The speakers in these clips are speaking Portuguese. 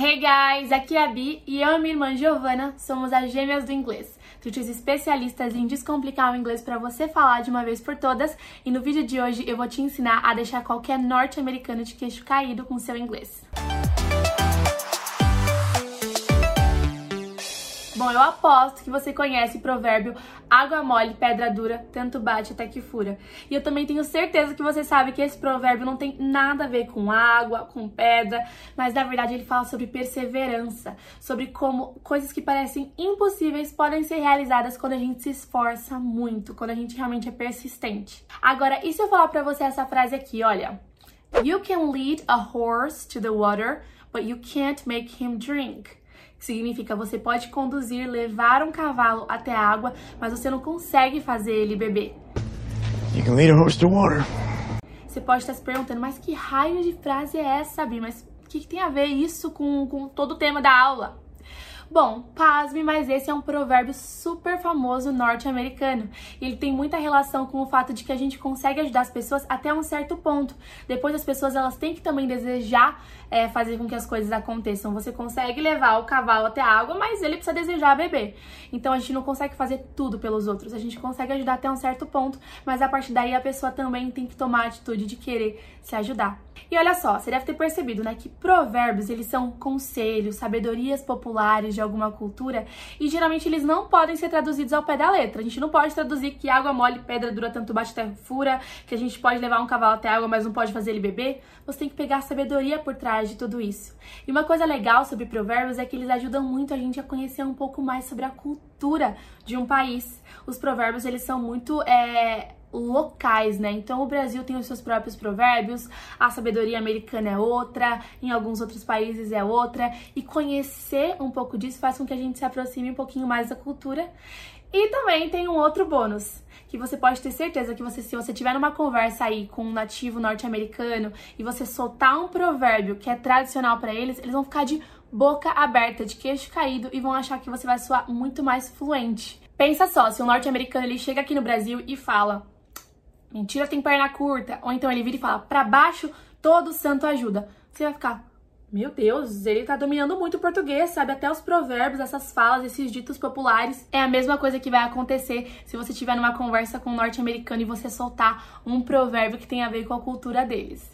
Hey guys, aqui é a Bi e eu e minha irmã Giovana somos as gêmeas do inglês. Tutis especialistas em descomplicar o inglês para você falar de uma vez por todas. E no vídeo de hoje eu vou te ensinar a deixar qualquer norte-americano de queixo caído com seu inglês. Bom, eu aposto que você conhece o provérbio água mole, pedra dura, tanto bate até que fura. E eu também tenho certeza que você sabe que esse provérbio não tem nada a ver com água, com pedra, mas na verdade ele fala sobre perseverança, sobre como coisas que parecem impossíveis podem ser realizadas quando a gente se esforça muito, quando a gente realmente é persistente. Agora, e se eu falar para você essa frase aqui, olha? You can lead a horse to the water, but you can't make him drink significa você pode conduzir, levar um cavalo até a água, mas você não consegue fazer ele beber. You can lead a horse to water. Você pode estar se perguntando, mas que raio de frase é essa, Bi? Mas o que, que tem a ver isso com, com todo o tema da aula? Bom, pasme, mas esse é um provérbio super famoso norte-americano. Ele tem muita relação com o fato de que a gente consegue ajudar as pessoas até um certo ponto. Depois as pessoas elas têm que também desejar é, fazer com que as coisas aconteçam. Você consegue levar o cavalo até a água, mas ele precisa desejar beber. Então a gente não consegue fazer tudo pelos outros. A gente consegue ajudar até um certo ponto, mas a partir daí a pessoa também tem que tomar a atitude de querer se ajudar. E olha só, você deve ter percebido, né, que provérbios, eles são conselhos, sabedorias populares de alguma cultura, e geralmente eles não podem ser traduzidos ao pé da letra. A gente não pode traduzir que água mole, pedra dura, tanto bate até fura, que a gente pode levar um cavalo até água, mas não pode fazer ele beber. Você tem que pegar a sabedoria por trás de tudo isso. E uma coisa legal sobre provérbios é que eles ajudam muito a gente a conhecer um pouco mais sobre a cultura de um país. Os provérbios, eles são muito é, locais, né? Então o Brasil tem os seus próprios provérbios, a sabedoria americana é outra, em alguns outros países é outra, e conhecer um pouco disso faz com que a gente se aproxime um pouquinho mais da cultura. E também tem um outro bônus, que você pode ter certeza que você, se você tiver numa conversa aí com um nativo norte-americano e você soltar um provérbio que é tradicional para eles, eles vão ficar de boca aberta, de queixo caído e vão achar que você vai soar muito mais fluente. Pensa só, se um norte-americano ele chega aqui no Brasil e fala Mentira tem perna curta. Ou então ele vira e fala, para baixo todo santo ajuda. Você vai ficar, meu Deus, ele tá dominando muito o português, sabe? Até os provérbios, essas falas, esses ditos populares. É a mesma coisa que vai acontecer se você estiver numa conversa com um norte-americano e você soltar um provérbio que tem a ver com a cultura deles.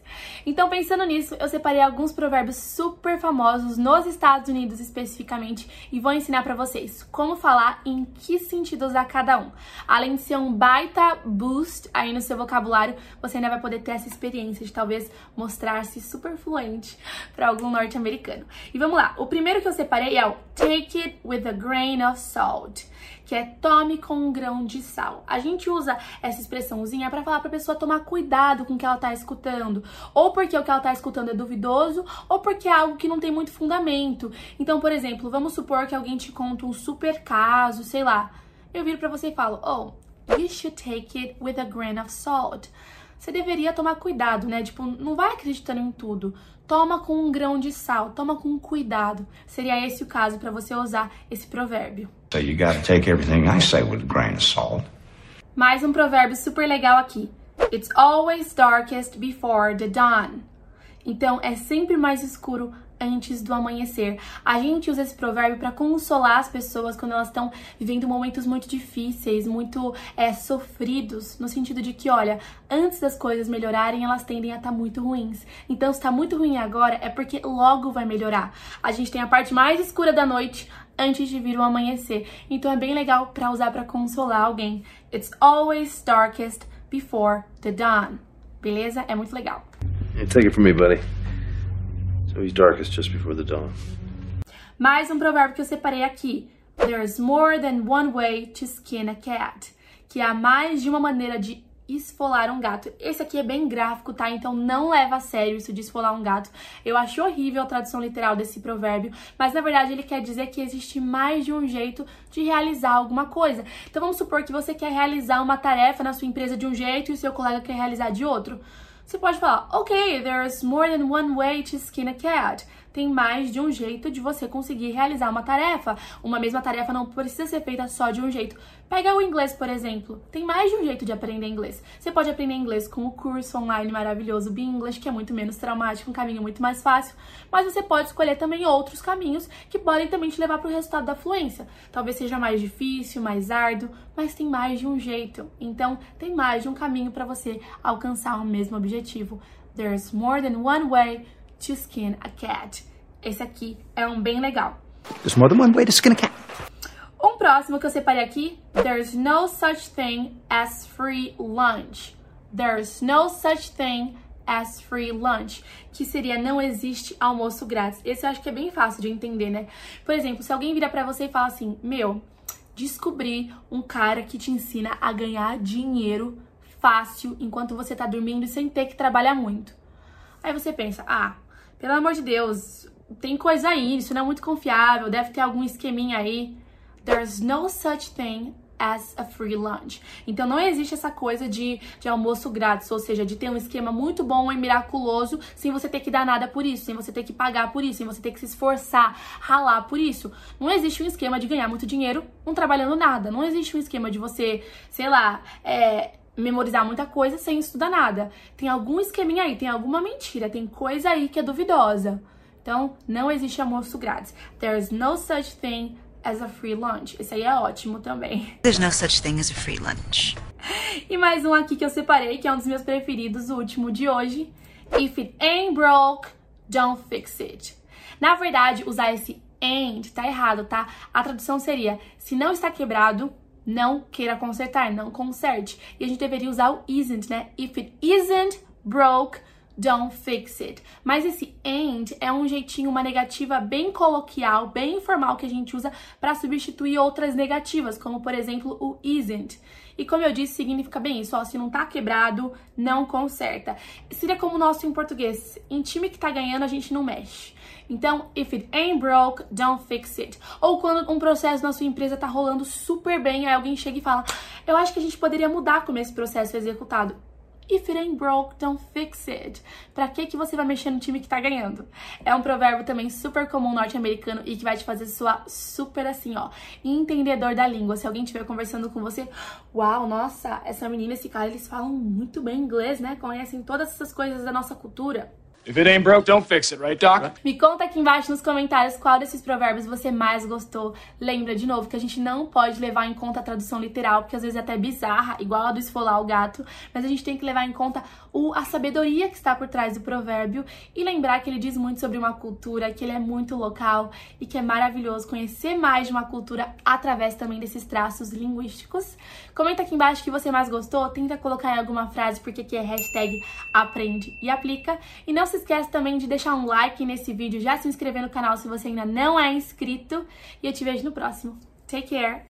Então, pensando nisso, eu separei alguns provérbios super famosos nos Estados Unidos especificamente e vou ensinar para vocês como falar e em que sentido usar cada um. Além de ser um baita boost aí no seu vocabulário, você ainda vai poder ter essa experiência de talvez mostrar-se super fluente para algum norte-americano. E vamos lá, o primeiro que eu separei é o Take it with a grain of salt, que é tome com um grão de sal. A gente usa essa expressãozinha para falar para a pessoa tomar cuidado com o que ela tá escutando, ou porque o que ela tá escutando é duvidoso, ou porque é algo que não tem muito fundamento. Então, por exemplo, vamos supor que alguém te conta um super caso, sei lá. Eu viro para você e falo: "Oh, you should take it with a grain of salt." Você deveria tomar cuidado, né? Tipo, não vai acreditando em tudo. Toma com um grão de sal, toma com cuidado. Seria esse o caso para você usar esse provérbio. So you gotta take everything I say with a grain of salt. Mais um provérbio super legal aqui. It's always darkest before the dawn. Então é sempre mais escuro antes do amanhecer. A gente usa esse provérbio para consolar as pessoas quando elas estão vivendo momentos muito difíceis, muito é, sofridos, no sentido de que, olha, antes das coisas melhorarem, elas tendem a estar tá muito ruins. Então, se está muito ruim agora, é porque logo vai melhorar. A gente tem a parte mais escura da noite antes de vir o amanhecer. Então é bem legal para usar para consolar alguém. It's always darkest before the dawn. Beleza? É muito legal. take it from me, buddy. Mais um provérbio que eu separei aqui. There's more than one way to skin a cat. Que há mais de uma maneira de esfolar um gato. Esse aqui é bem gráfico, tá? Então não leva a sério isso de esfolar um gato. Eu acho horrível a tradução literal desse provérbio, mas na verdade ele quer dizer que existe mais de um jeito de realizar alguma coisa. Então vamos supor que você quer realizar uma tarefa na sua empresa de um jeito e o seu colega quer realizar de outro. Você pode falar, ok, there's more than one way to skin a cat. Tem mais de um jeito de você conseguir realizar uma tarefa. Uma mesma tarefa não precisa ser feita só de um jeito. Pega o inglês, por exemplo. Tem mais de um jeito de aprender inglês. Você pode aprender inglês com o curso online maravilhoso Be English, que é muito menos traumático, um caminho muito mais fácil. Mas você pode escolher também outros caminhos que podem também te levar para o resultado da fluência. Talvez seja mais difícil, mais árduo, mas tem mais de um jeito. Então, tem mais de um caminho para você alcançar o mesmo objetivo. There's more than one way to skin a cat. Esse aqui é um bem legal. There's more than one way to skin a cat. Um próximo que eu separei aqui, there's no such thing as free lunch. There's no such thing as free lunch, que seria não existe almoço grátis. Esse eu acho que é bem fácil de entender, né? Por exemplo, se alguém vira para você e fala assim: "Meu, descobri um cara que te ensina a ganhar dinheiro fácil enquanto você tá dormindo sem ter que trabalhar muito". Aí você pensa: "Ah, pelo amor de Deus, tem coisa aí, isso não é muito confiável, deve ter algum esqueminha aí". There's no such thing as a free lunch. Então não existe essa coisa de, de almoço grátis, ou seja, de ter um esquema muito bom e miraculoso sem você ter que dar nada por isso, sem você ter que pagar por isso, sem você ter que se esforçar, ralar por isso. Não existe um esquema de ganhar muito dinheiro não trabalhando nada. Não existe um esquema de você, sei lá, é, memorizar muita coisa sem estudar nada. Tem algum esqueminha aí, tem alguma mentira, tem coisa aí que é duvidosa. Então, não existe almoço grátis. There's no such thing as a free lunch. Esse aí é ótimo também. There's no such thing as a free lunch. E mais um aqui que eu separei, que é um dos meus preferidos, o último de hoje. If it ain't broke, don't fix it. Na verdade, usar esse ain't tá errado, tá? A tradução seria: se não está quebrado, não queira consertar, não conserte. E a gente deveria usar o isn't, né? If it isn't broke, don't fix it. Mas esse ain't é um jeitinho, uma negativa bem coloquial, bem informal que a gente usa para substituir outras negativas, como por exemplo o isn't. E como eu disse, significa bem isso, ó, se não tá quebrado, não conserta. Seria como o nosso em português, em time que tá ganhando a gente não mexe. Então, if it ain't broke, don't fix it. Ou quando um processo na sua empresa tá rolando super bem, aí alguém chega e fala: "Eu acho que a gente poderia mudar como esse processo é executado". If it ain't broke, don't fix it. Pra que que você vai mexer no time que tá ganhando? É um provérbio também super comum norte-americano e que vai te fazer soar super assim, ó, entendedor da língua. Se alguém estiver conversando com você, uau, nossa, essa menina, esse cara, eles falam muito bem inglês, né? Conhecem todas essas coisas da nossa cultura. If it ain't broke, don't fix it, right, Doc? Me conta aqui embaixo nos comentários qual desses provérbios você mais gostou. Lembra de novo que a gente não pode levar em conta a tradução literal, porque às vezes é até bizarra, igual a do esfolar o gato, mas a gente tem que levar em conta o, a sabedoria que está por trás do provérbio e lembrar que ele diz muito sobre uma cultura, que ele é muito local e que é maravilhoso conhecer mais de uma cultura através também desses traços linguísticos. Comenta aqui embaixo o que você mais gostou, tenta colocar em alguma frase, porque aqui é hashtag aprende e aplica. E não se esquece também de deixar um like nesse vídeo, já se inscrever no canal se você ainda não é inscrito. E eu te vejo no próximo. Take care!